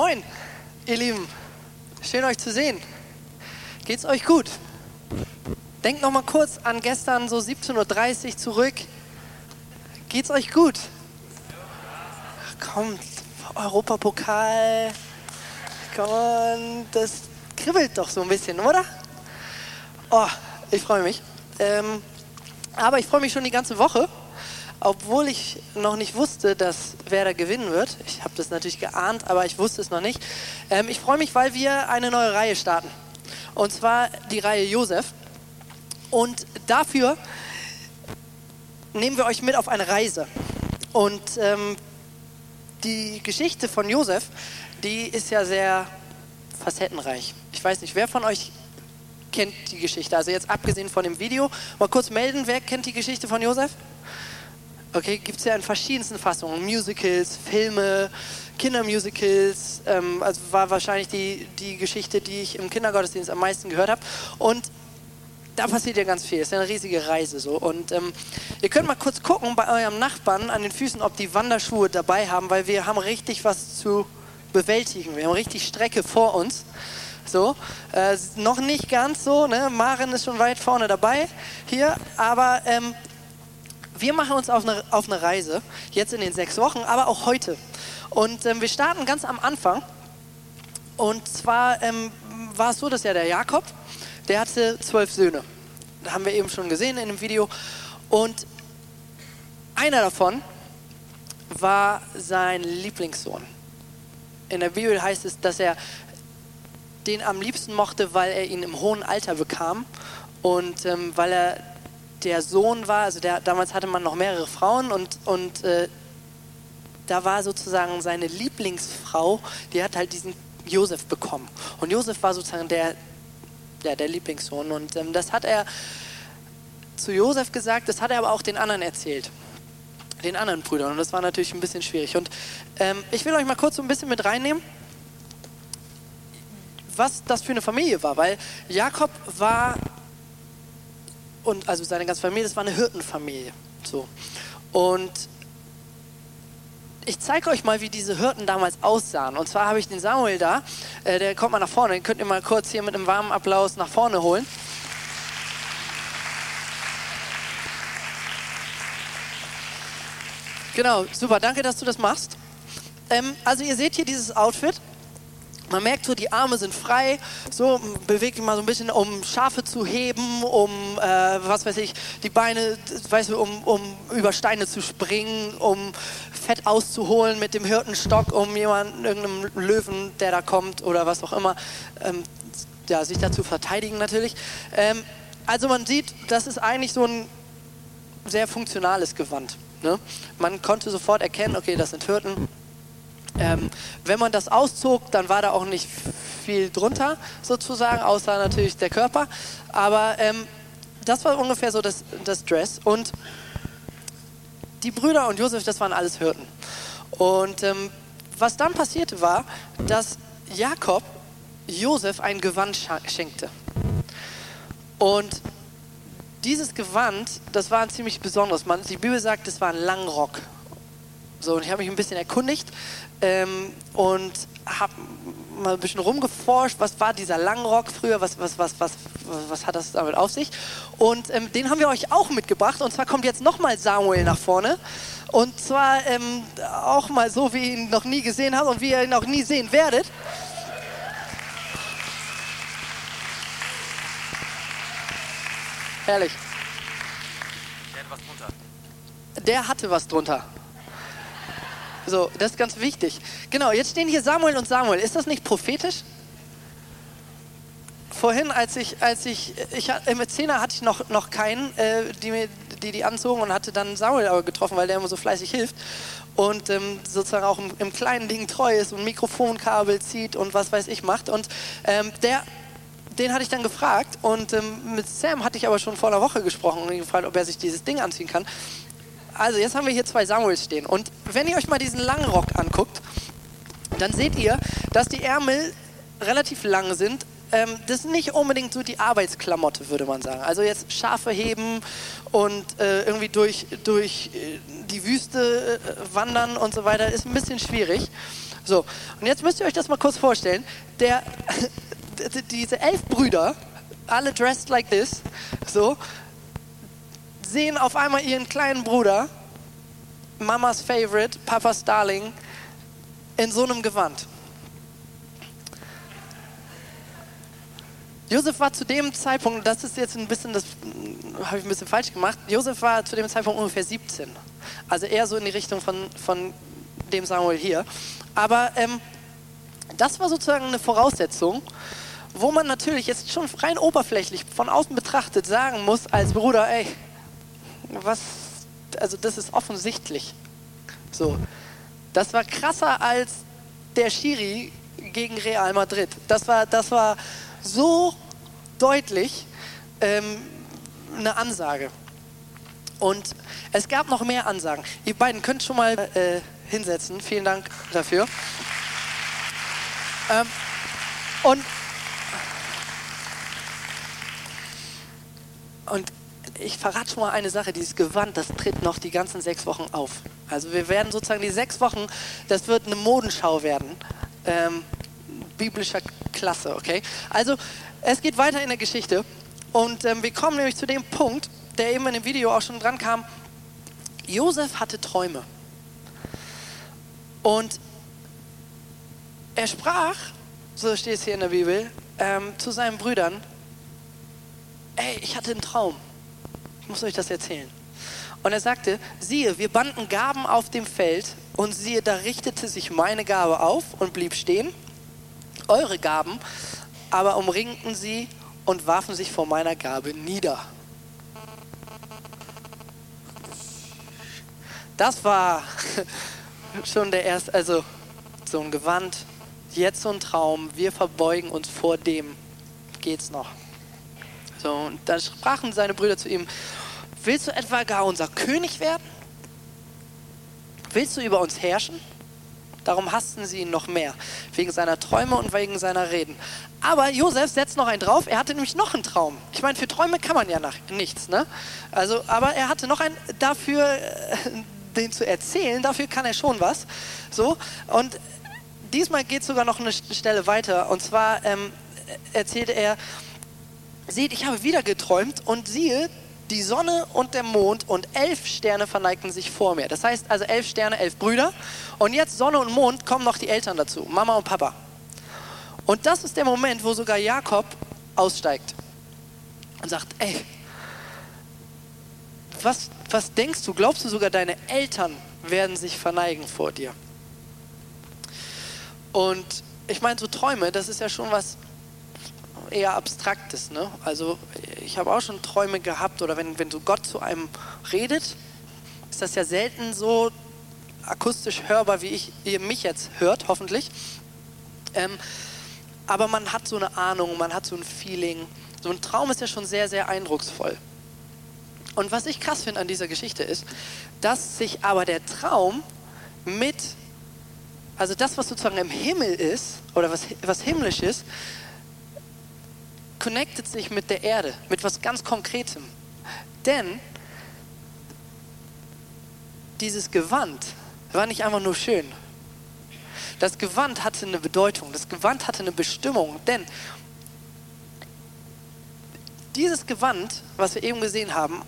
Moin, ihr Lieben. Schön euch zu sehen. Geht's euch gut? Denkt noch mal kurz an gestern so 17.30 Uhr zurück. Geht's euch gut? Kommt, Europapokal. Komm, das kribbelt doch so ein bisschen, oder? Oh, ich freue mich. Ähm, aber ich freue mich schon die ganze Woche obwohl ich noch nicht wusste, dass Werder gewinnen wird. Ich habe das natürlich geahnt, aber ich wusste es noch nicht. Ähm, ich freue mich, weil wir eine neue Reihe starten. Und zwar die Reihe Josef. Und dafür nehmen wir euch mit auf eine Reise. Und ähm, die Geschichte von Josef, die ist ja sehr facettenreich. Ich weiß nicht, wer von euch kennt die Geschichte? Also jetzt abgesehen von dem Video, mal kurz melden, wer kennt die Geschichte von Josef? Okay, gibt es ja in verschiedensten Fassungen. Musicals, Filme, Kindermusicals. Ähm, also war wahrscheinlich die, die Geschichte, die ich im Kindergottesdienst am meisten gehört habe. Und da passiert ja ganz viel. Es ist ja eine riesige Reise so. Und ähm, ihr könnt mal kurz gucken bei eurem Nachbarn an den Füßen, ob die Wanderschuhe dabei haben, weil wir haben richtig was zu bewältigen. Wir haben richtig Strecke vor uns. So, äh, noch nicht ganz so, ne? Maren ist schon weit vorne dabei hier, aber ähm, wir machen uns auf eine, auf eine Reise, jetzt in den sechs Wochen, aber auch heute. Und ähm, wir starten ganz am Anfang. Und zwar ähm, war es so, dass ja der Jakob, der hatte zwölf Söhne. Das haben wir eben schon gesehen in dem Video. Und einer davon war sein Lieblingssohn. In der Bibel heißt es, dass er den am liebsten mochte, weil er ihn im hohen Alter bekam und ähm, weil er der Sohn war, also der, damals hatte man noch mehrere Frauen und, und äh, da war sozusagen seine Lieblingsfrau, die hat halt diesen Josef bekommen. Und Josef war sozusagen der, ja, der Lieblingssohn. Und ähm, das hat er zu Josef gesagt, das hat er aber auch den anderen erzählt. Den anderen Brüdern. Und das war natürlich ein bisschen schwierig. Und ähm, ich will euch mal kurz so ein bisschen mit reinnehmen, was das für eine Familie war. Weil Jakob war und also seine ganze Familie, das war eine Hirtenfamilie. So. Und ich zeige euch mal, wie diese Hirten damals aussahen. Und zwar habe ich den Samuel da, äh, der kommt mal nach vorne, den könnt ihr mal kurz hier mit einem warmen Applaus nach vorne holen. Genau, super, danke, dass du das machst. Ähm, also ihr seht hier dieses Outfit. Man merkt so, die Arme sind frei, so bewegt mal so ein bisschen, um Schafe zu heben, um, äh, was weiß ich, die Beine, weißt du, um, um über Steine zu springen, um Fett auszuholen mit dem Hirtenstock, um jemanden, irgendeinem Löwen, der da kommt oder was auch immer, ähm, ja, sich dazu verteidigen natürlich. Ähm, also man sieht, das ist eigentlich so ein sehr funktionales Gewand. Ne? Man konnte sofort erkennen, okay, das sind Hirten, ähm, wenn man das auszog, dann war da auch nicht viel drunter sozusagen, außer natürlich der Körper. Aber ähm, das war ungefähr so das, das Dress. Und die Brüder und Josef, das waren alles Hirten. Und ähm, was dann passierte war, dass Jakob Josef ein Gewand schenkte. Und dieses Gewand, das war ein ziemlich besonderes. Man, die Bibel sagt, es war ein Langrock. So, und ich habe mich ein bisschen erkundigt ähm, und habe mal ein bisschen rumgeforscht, was war dieser Langrock früher, was, was, was, was, was hat das damit auf sich. Und ähm, den haben wir euch auch mitgebracht. Und zwar kommt jetzt nochmal Samuel nach vorne. Und zwar ähm, auch mal so, wie ihr ihn noch nie gesehen habt und wie ihr ihn auch nie sehen werdet. Herrlich. Der hatte was drunter. Der hatte was drunter. So, das ist ganz wichtig. Genau, jetzt stehen hier Samuel und Samuel. Ist das nicht prophetisch? Vorhin, als ich, als ich, ich im Zehner hatte ich noch, noch keinen, äh, die, mir, die die anzogen und hatte dann Samuel aber getroffen, weil der immer so fleißig hilft und ähm, sozusagen auch im, im, kleinen Ding treu ist und Mikrofonkabel zieht und was weiß ich macht. Und ähm, der den hatte ich dann gefragt und ähm, mit Sam hatte ich aber schon vor einer Woche gesprochen und gefragt, ob er sich dieses Ding anziehen kann. Also jetzt haben wir hier zwei Samuels stehen. Und wenn ihr euch mal diesen langen Rock anguckt, dann seht ihr, dass die Ärmel relativ lang sind. Ähm, das ist nicht unbedingt so die Arbeitsklamotte, würde man sagen. Also jetzt Schafe heben und äh, irgendwie durch, durch äh, die Wüste äh, wandern und so weiter ist ein bisschen schwierig. So, und jetzt müsst ihr euch das mal kurz vorstellen. Der, diese elf Brüder, alle dressed like this, so, sehen auf einmal ihren kleinen Bruder, Mamas Favorite, Papas Darling, in so einem Gewand. Josef war zu dem Zeitpunkt, das ist jetzt ein bisschen, das habe ich ein bisschen falsch gemacht, Josef war zu dem Zeitpunkt ungefähr 17. Also eher so in die Richtung von, von dem Samuel hier. Aber ähm, das war sozusagen eine Voraussetzung, wo man natürlich jetzt schon rein oberflächlich von außen betrachtet sagen muss als Bruder, ey, was, also das ist offensichtlich. So, das war krasser als der Schiri gegen Real Madrid. Das war, das war so deutlich ähm, eine Ansage. Und es gab noch mehr Ansagen. Ihr beiden könnt schon mal äh, hinsetzen. Vielen Dank dafür. Ähm, und, und ich verrate schon mal eine Sache, dieses Gewand, das tritt noch die ganzen sechs Wochen auf. Also wir werden sozusagen die sechs Wochen, das wird eine Modenschau werden. Ähm, biblischer Klasse, okay? Also es geht weiter in der Geschichte und ähm, wir kommen nämlich zu dem Punkt, der eben in dem Video auch schon dran kam. Josef hatte Träume. Und er sprach, so steht es hier in der Bibel, ähm, zu seinen Brüdern, ey, ich hatte einen Traum. Ich muss euch das erzählen. Und er sagte, siehe, wir banden Gaben auf dem Feld und siehe, da richtete sich meine Gabe auf und blieb stehen. Eure Gaben aber umringten sie und warfen sich vor meiner Gabe nieder. Das war schon der erste, also so ein Gewand, jetzt so ein Traum, wir verbeugen uns vor dem, geht's noch. So, und dann sprachen seine Brüder zu ihm, willst du etwa gar unser König werden? Willst du über uns herrschen? Darum hassten sie ihn noch mehr, wegen seiner Träume und wegen seiner Reden. Aber Josef setzt noch einen drauf, er hatte nämlich noch einen Traum. Ich meine, für Träume kann man ja nach, nichts, ne? Also, aber er hatte noch einen dafür, äh, den zu erzählen, dafür kann er schon was. So, und diesmal geht es sogar noch eine Stelle weiter. Und zwar ähm, erzählte er, seht, ich habe wieder geträumt und siehe, die Sonne und der Mond und elf Sterne verneigten sich vor mir. Das heißt also elf Sterne, elf Brüder. Und jetzt Sonne und Mond kommen noch die Eltern dazu, Mama und Papa. Und das ist der Moment, wo sogar Jakob aussteigt und sagt, ey, was, was denkst du? Glaubst du sogar, deine Eltern werden sich verneigen vor dir? Und ich meine, so Träume, das ist ja schon was eher Abstraktes. Ne? Also ich habe auch schon Träume gehabt oder wenn, wenn so Gott zu einem redet, ist das ja selten so akustisch hörbar, wie ich, ihr mich jetzt hört, hoffentlich. Ähm, aber man hat so eine Ahnung, man hat so ein Feeling. So ein Traum ist ja schon sehr, sehr eindrucksvoll. Und was ich krass finde an dieser Geschichte ist, dass sich aber der Traum mit, also das, was sozusagen im Himmel ist, oder was, was himmlisch ist, connectet sich mit der Erde, mit was ganz Konkretem. Denn dieses Gewand war nicht einfach nur schön. Das Gewand hatte eine Bedeutung, das Gewand hatte eine Bestimmung, denn dieses Gewand, was wir eben gesehen haben,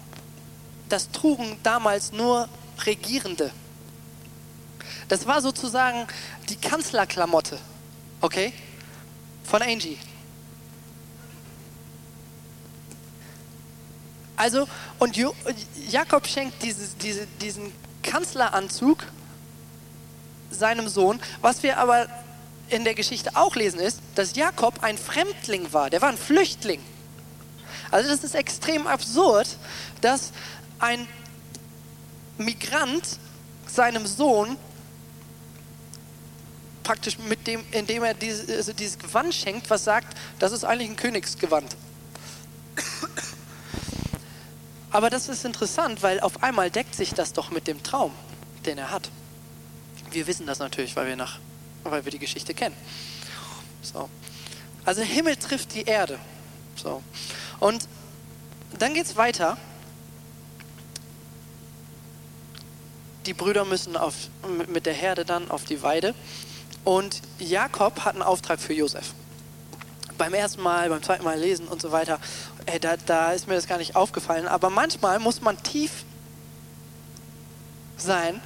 das trugen damals nur Regierende. Das war sozusagen die Kanzlerklamotte, okay, von Angie. Also, und Jakob schenkt dieses, diese, diesen Kanzleranzug seinem Sohn. Was wir aber in der Geschichte auch lesen ist, dass Jakob ein Fremdling war. Der war ein Flüchtling. Also das ist extrem absurd, dass ein Migrant seinem Sohn praktisch mit dem, indem er dieses, also dieses Gewand schenkt, was sagt, das ist eigentlich ein Königsgewand. Aber das ist interessant, weil auf einmal deckt sich das doch mit dem Traum, den er hat. Wir wissen das natürlich, weil wir, nach, weil wir die Geschichte kennen. So. Also Himmel trifft die Erde. So. Und dann geht es weiter. Die Brüder müssen auf, mit der Herde dann auf die Weide. Und Jakob hat einen Auftrag für Josef. Beim ersten Mal, beim zweiten Mal lesen und so weiter, ey, da, da ist mir das gar nicht aufgefallen. Aber manchmal muss man tief sein,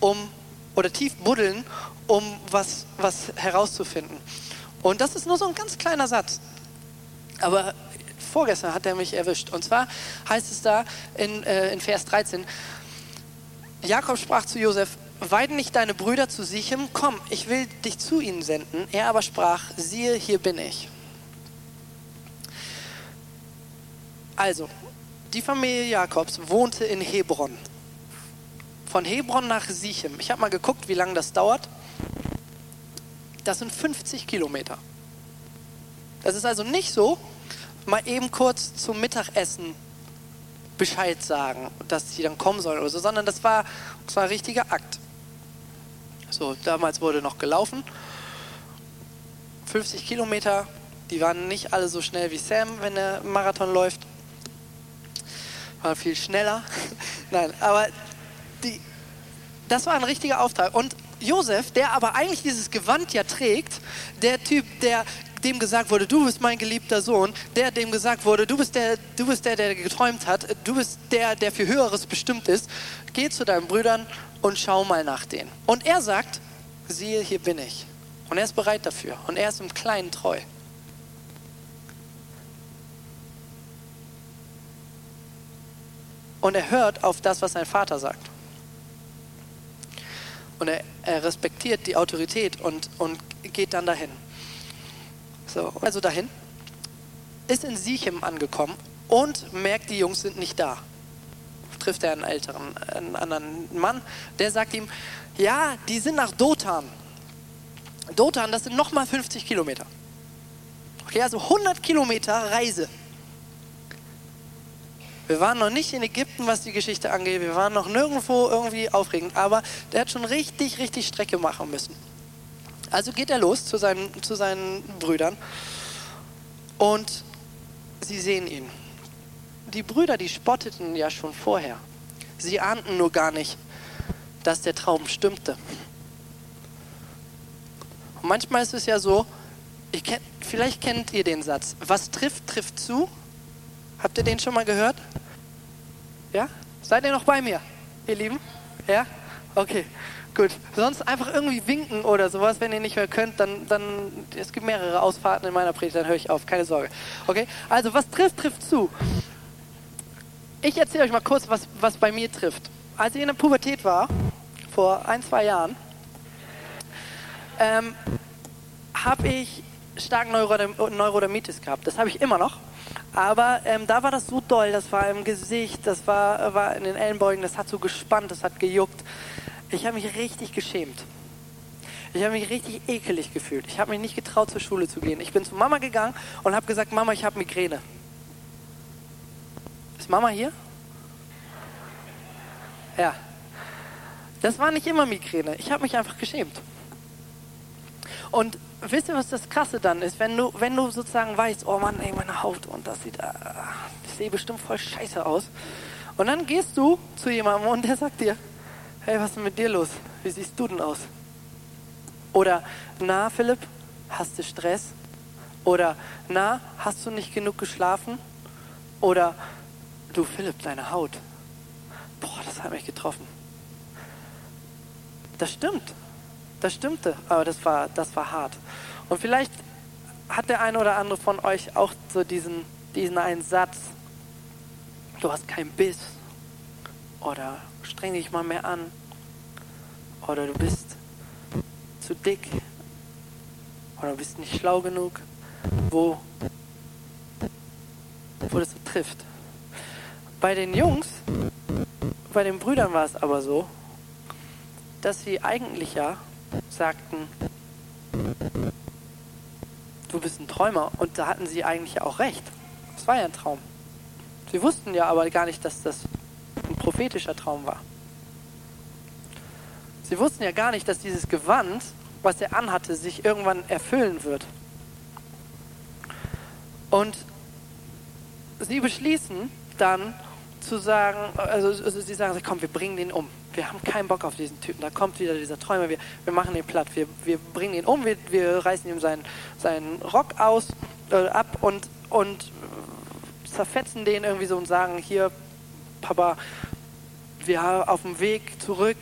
um oder tief buddeln, um was, was herauszufinden. Und das ist nur so ein ganz kleiner Satz. Aber vorgestern hat er mich erwischt. Und zwar heißt es da in, äh, in Vers 13, Jakob sprach zu Josef, weiden nicht deine Brüder zu Sichem, komm, ich will dich zu ihnen senden. Er aber sprach, siehe, hier bin ich. Also, die Familie Jakobs wohnte in Hebron. Von Hebron nach Sichem. Ich habe mal geguckt, wie lange das dauert. Das sind 50 Kilometer. Das ist also nicht so, mal eben kurz zum Mittagessen Bescheid sagen, dass sie dann kommen sollen oder so, sondern das war, das war ein richtiger Akt. So, damals wurde noch gelaufen. 50 Kilometer, die waren nicht alle so schnell wie Sam, wenn der Marathon läuft. War viel schneller. Nein, aber die, das war ein richtiger Auftrag. Und Josef, der aber eigentlich dieses Gewand ja trägt, der Typ, der dem gesagt wurde, du bist mein geliebter Sohn, der dem gesagt wurde, du bist der, du bist der, der geträumt hat, du bist der, der für Höheres bestimmt ist, geh zu deinen Brüdern und schau mal nach denen. Und er sagt, siehe, hier bin ich. Und er ist bereit dafür. Und er ist im Kleinen treu. Und er hört auf das, was sein Vater sagt. Und er, er respektiert die Autorität und, und geht dann dahin. So, also dahin, ist in Sichem angekommen und merkt, die Jungs sind nicht da. Trifft er einen älteren, einen anderen Mann, der sagt ihm, ja, die sind nach Dothan. Dothan, das sind nochmal 50 Kilometer. Okay, also 100 Kilometer Reise. Wir waren noch nicht in Ägypten, was die Geschichte angeht. Wir waren noch nirgendwo irgendwie aufregend. Aber der hat schon richtig, richtig Strecke machen müssen. Also geht er los zu seinen, zu seinen Brüdern und sie sehen ihn. Die Brüder, die spotteten ja schon vorher. Sie ahnten nur gar nicht, dass der Traum stimmte. Und manchmal ist es ja so, kenn, vielleicht kennt ihr den Satz, was trifft, trifft zu. Habt ihr den schon mal gehört? Ja? Seid ihr noch bei mir, ihr Lieben? Ja? Okay. Gut, sonst einfach irgendwie winken oder sowas, wenn ihr nicht mehr könnt, dann, dann, es gibt mehrere Ausfahrten in meiner Predigt, dann höre ich auf, keine Sorge. Okay, also was trifft, trifft zu. Ich erzähle euch mal kurz, was, was bei mir trifft. Als ich in der Pubertät war, vor ein, zwei Jahren, ähm, habe ich stark Neurodermitis gehabt. Das habe ich immer noch. Aber ähm, da war das so doll, das war im Gesicht, das war, war in den Ellenbeugen, das hat so gespannt, das hat gejuckt. Ich habe mich richtig geschämt. Ich habe mich richtig ekelig gefühlt. Ich habe mich nicht getraut, zur Schule zu gehen. Ich bin zu Mama gegangen und habe gesagt, Mama, ich habe Migräne. Ist Mama hier? Ja. Das war nicht immer Migräne. Ich habe mich einfach geschämt. Und wisst ihr, was das Krasse dann ist? Wenn du, wenn du sozusagen weißt, oh Mann, ey, meine Haut und das sieht, ah, ich sehe bestimmt voll scheiße aus. Und dann gehst du zu jemandem und der sagt dir, hey, was ist denn mit dir los? Wie siehst du denn aus? Oder, na, Philipp, hast du Stress? Oder, na, hast du nicht genug geschlafen? Oder, du, Philipp, deine Haut. Boah, das hat mich getroffen. Das stimmt. Das stimmte, aber das war, das war hart. Und vielleicht hat der eine oder andere von euch auch so diesen, diesen einen Satz. Du hast keinen Biss. Oder streng dich mal mehr an. Oder du bist zu dick. Oder du bist nicht schlau genug. Wo, wo das so trifft. Bei den Jungs, bei den Brüdern war es aber so, dass sie eigentlich ja sagten, du bist ein Träumer. Und da hatten sie eigentlich auch recht. Es war ja ein Traum. Sie wussten ja aber gar nicht, dass das ein prophetischer Traum war. Sie wussten ja gar nicht, dass dieses Gewand, was er anhatte, sich irgendwann erfüllen wird. Und sie beschließen dann zu sagen, also, also sie sagen, komm, wir bringen den um. Wir haben keinen Bock auf diesen Typen. Da kommt wieder dieser Träumer, wir, wir machen ihn platt, wir, wir bringen ihn um, wir, wir reißen ihm seinen, seinen Rock aus, äh, ab und, und zerfetzen den irgendwie so und sagen, hier, Papa, wir auf dem Weg zurück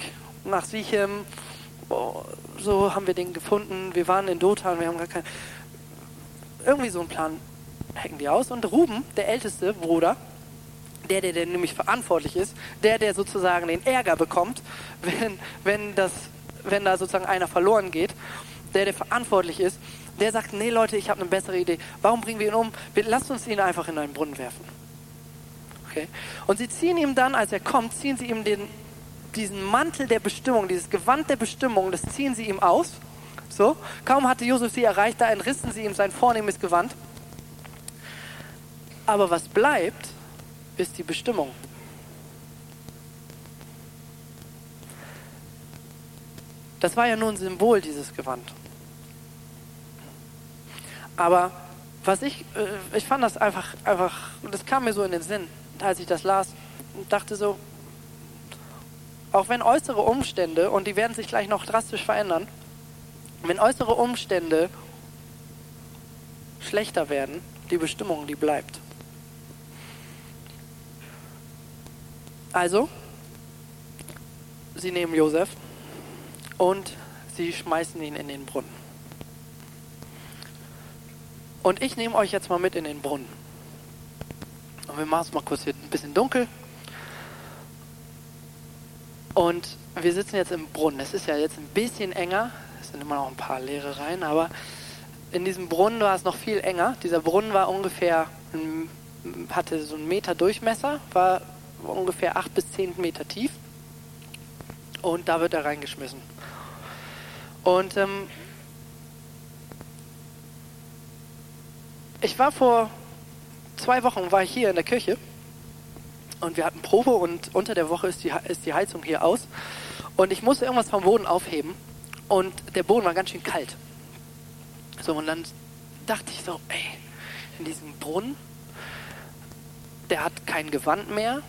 nach Sichem, oh, so haben wir den gefunden, wir waren in Dothan, wir haben gar keinen... Irgendwie so einen Plan hacken die aus. Und Ruben, der älteste Bruder, der, der, der nämlich verantwortlich ist, der, der sozusagen den Ärger bekommt, wenn, wenn, das, wenn da sozusagen einer verloren geht, der, der verantwortlich ist, der sagt, nee Leute, ich habe eine bessere Idee. Warum bringen wir ihn um? Lasst uns ihn einfach in einen Brunnen werfen. Okay? Und sie ziehen ihm dann, als er kommt, ziehen sie ihm den, diesen Mantel der Bestimmung, dieses Gewand der Bestimmung, das ziehen sie ihm aus. So, kaum hatte Josef sie erreicht, da entrissen sie ihm sein vornehmes Gewand. Aber was bleibt, ist die Bestimmung. Das war ja nur ein Symbol, dieses Gewand. Aber was ich, äh, ich fand das einfach, einfach, das kam mir so in den Sinn, als ich das las und dachte so, auch wenn äußere Umstände, und die werden sich gleich noch drastisch verändern, wenn äußere Umstände schlechter werden, die Bestimmung, die bleibt. Also, sie nehmen Josef und sie schmeißen ihn in den Brunnen. Und ich nehme euch jetzt mal mit in den Brunnen. Und wir machen es mal kurz hier ein bisschen dunkel. Und wir sitzen jetzt im Brunnen. Es ist ja jetzt ein bisschen enger. Es sind immer noch ein paar leere Reihen, aber in diesem Brunnen war es noch viel enger. Dieser Brunnen war ungefähr, hatte so einen Meter Durchmesser, war ungefähr acht bis zehn Meter tief. Und da wird er reingeschmissen. Und ähm, ich war vor zwei Wochen war ich hier in der Küche und wir hatten Probe und unter der Woche ist die, ist die Heizung hier aus und ich musste irgendwas vom Boden aufheben und der Boden war ganz schön kalt. So und dann dachte ich so, ey, in diesem Brunnen, der hat kein Gewand mehr,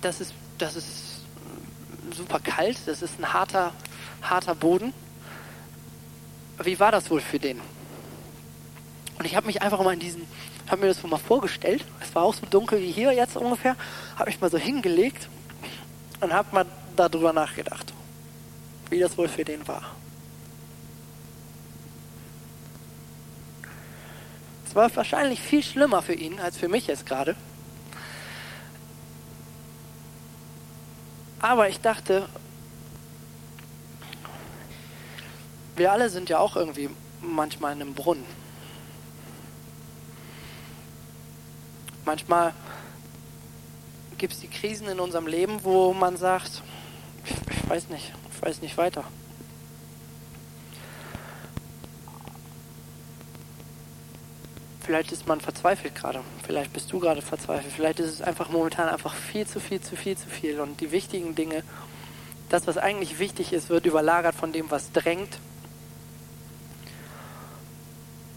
das ist, das ist super kalt, das ist ein harter, harter Boden. Wie war das wohl für den? Und ich habe mich einfach mal in diesen, habe mir das mal vorgestellt. Es war auch so dunkel wie hier jetzt ungefähr. Habe mich mal so hingelegt und habe mal darüber nachgedacht, wie das wohl für den war. Es war wahrscheinlich viel schlimmer für ihn als für mich jetzt gerade. Aber ich dachte, wir alle sind ja auch irgendwie manchmal in einem Brunnen. Manchmal gibt es die Krisen in unserem Leben, wo man sagt, ich, ich weiß nicht, ich weiß nicht weiter. Vielleicht ist man verzweifelt gerade. Vielleicht bist du gerade verzweifelt. Vielleicht ist es einfach momentan einfach viel zu viel, zu viel, zu viel. Und die wichtigen Dinge, das, was eigentlich wichtig ist, wird überlagert von dem, was drängt.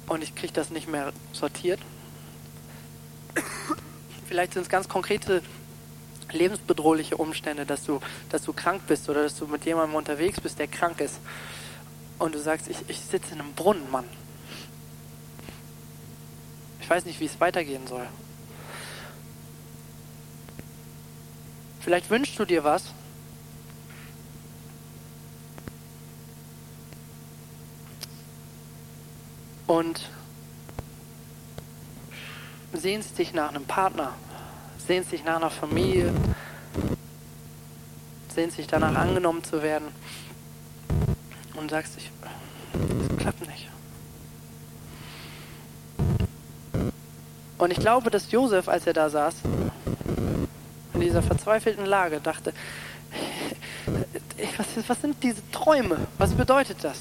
Und ich kriege das nicht mehr sortiert. Vielleicht sind es ganz konkrete lebensbedrohliche Umstände, dass du, dass du krank bist oder dass du mit jemandem unterwegs bist, der krank ist. Und du sagst, ich, ich sitze in einem Brunnen, Mann weiß nicht, wie es weitergehen soll. Vielleicht wünschst du dir was. Und sehnst dich nach einem Partner, sehnst dich nach einer Familie, sehnst dich danach angenommen zu werden und sagst, ich, das klappt nicht. Und ich glaube, dass Josef, als er da saß, in dieser verzweifelten Lage, dachte, was, was sind diese Träume? Was bedeutet das?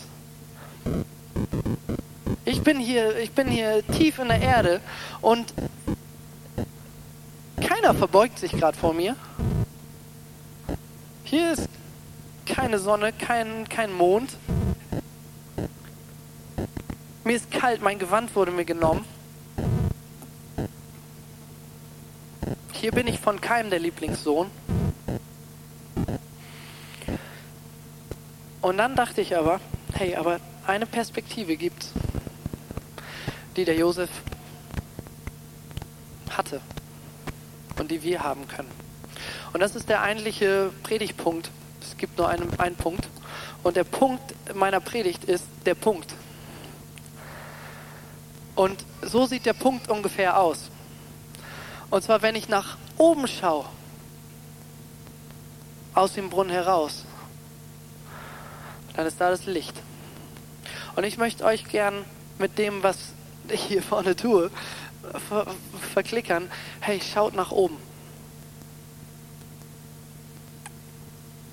Ich bin hier, ich bin hier tief in der Erde und keiner verbeugt sich gerade vor mir. Hier ist keine Sonne, kein, kein Mond. Mir ist kalt, mein Gewand wurde mir genommen. Hier bin ich von keinem der Lieblingssohn. Und dann dachte ich aber, hey, aber eine Perspektive gibt's, die der Josef hatte und die wir haben können. Und das ist der eigentliche Predigtpunkt. Es gibt nur einen, einen Punkt. Und der Punkt meiner Predigt ist der Punkt. Und so sieht der Punkt ungefähr aus. Und zwar, wenn ich nach oben schaue, aus dem Brunnen heraus, dann ist da das Licht. Und ich möchte euch gern mit dem, was ich hier vorne tue, ver verklickern. Hey, schaut nach oben.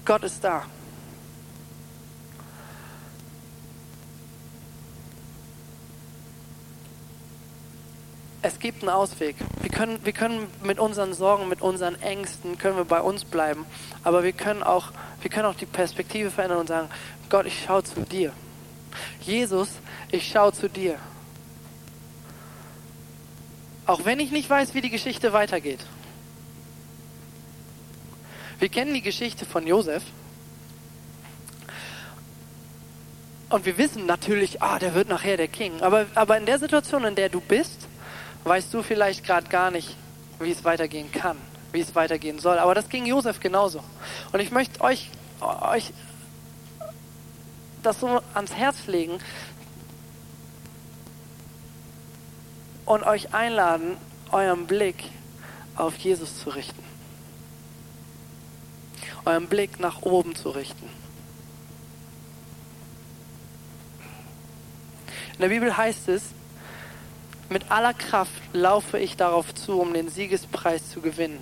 Gott ist da. Es gibt einen Ausweg. Wir können, wir können mit unseren Sorgen, mit unseren Ängsten, können wir bei uns bleiben. Aber wir können auch, wir können auch die Perspektive verändern und sagen, Gott, ich schaue zu dir. Jesus, ich schaue zu dir. Auch wenn ich nicht weiß, wie die Geschichte weitergeht. Wir kennen die Geschichte von Josef. Und wir wissen natürlich, ah, der wird nachher der King. Aber, aber in der Situation, in der du bist, weißt du vielleicht gerade gar nicht, wie es weitergehen kann, wie es weitergehen soll. Aber das ging Josef genauso. Und ich möchte euch, euch das so ans Herz legen und euch einladen, euren Blick auf Jesus zu richten euren Blick nach oben zu richten. In der Bibel heißt es, mit aller Kraft laufe ich darauf zu, um den Siegespreis zu gewinnen.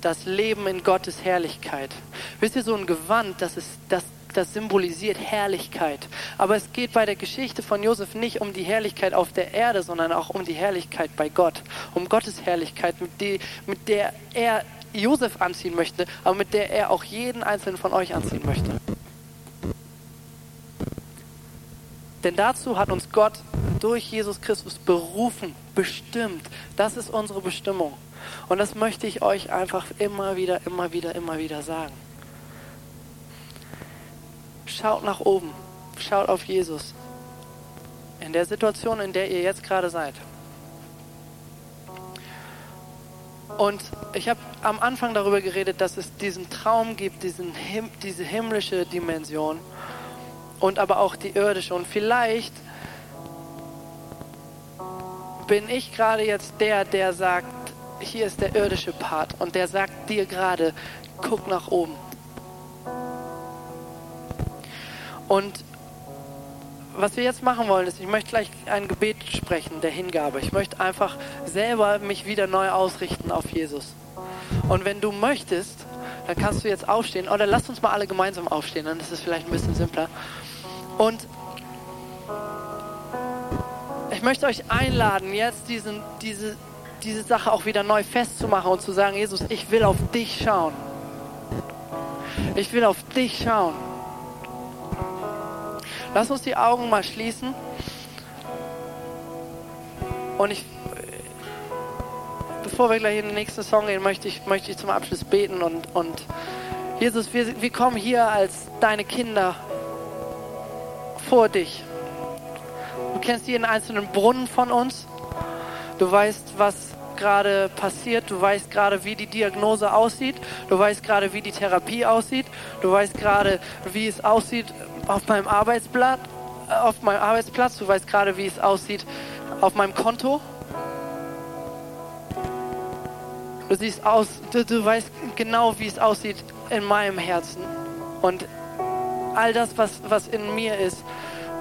Das Leben in Gottes Herrlichkeit. Wisst ihr, so ein Gewand, das, ist, das, das symbolisiert Herrlichkeit. Aber es geht bei der Geschichte von Josef nicht um die Herrlichkeit auf der Erde, sondern auch um die Herrlichkeit bei Gott. Um Gottes Herrlichkeit, mit, die, mit der er Josef anziehen möchte, aber mit der er auch jeden einzelnen von euch anziehen möchte. Denn dazu hat uns Gott durch Jesus Christus berufen, bestimmt. Das ist unsere Bestimmung. Und das möchte ich euch einfach immer wieder, immer wieder, immer wieder sagen. Schaut nach oben, schaut auf Jesus. In der Situation, in der ihr jetzt gerade seid. Und ich habe am Anfang darüber geredet, dass es diesen Traum gibt, diesen Him diese himmlische Dimension und aber auch die irdische. Und vielleicht bin ich gerade jetzt der, der sagt, hier ist der irdische Part und der sagt dir gerade, guck nach oben. Und was wir jetzt machen wollen, ist, ich möchte gleich ein Gebet sprechen der Hingabe. Ich möchte einfach selber mich wieder neu ausrichten auf Jesus. Und wenn du möchtest, dann kannst du jetzt aufstehen. Oder lass uns mal alle gemeinsam aufstehen, dann ist es vielleicht ein bisschen simpler. Und ich möchte euch einladen, jetzt diesen, diese, diese Sache auch wieder neu festzumachen und zu sagen, Jesus, ich will auf dich schauen. Ich will auf dich schauen. Lass uns die Augen mal schließen. Und ich, bevor wir gleich in den nächsten Song gehen, möchte ich, möchte ich zum Abschluss beten und, und Jesus, wir, wir kommen hier als deine Kinder vor dich. Du kennst jeden einzelnen Brunnen von uns. Du weißt, was gerade passiert. Du weißt gerade, wie die Diagnose aussieht. Du weißt gerade, wie die Therapie aussieht. Du weißt gerade, wie es aussieht auf meinem Arbeitsplatz. Äh, auf meinem Arbeitsplatz. Du weißt gerade, wie es aussieht auf meinem Konto. Du siehst aus, du, du weißt genau, wie es aussieht in meinem Herzen. Und all das, was, was in mir ist,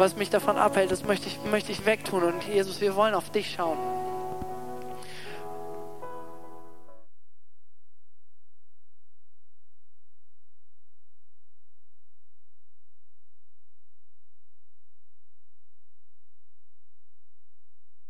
was mich davon abhält, das möchte ich, möchte ich wegtun. Und Jesus, wir wollen auf dich schauen.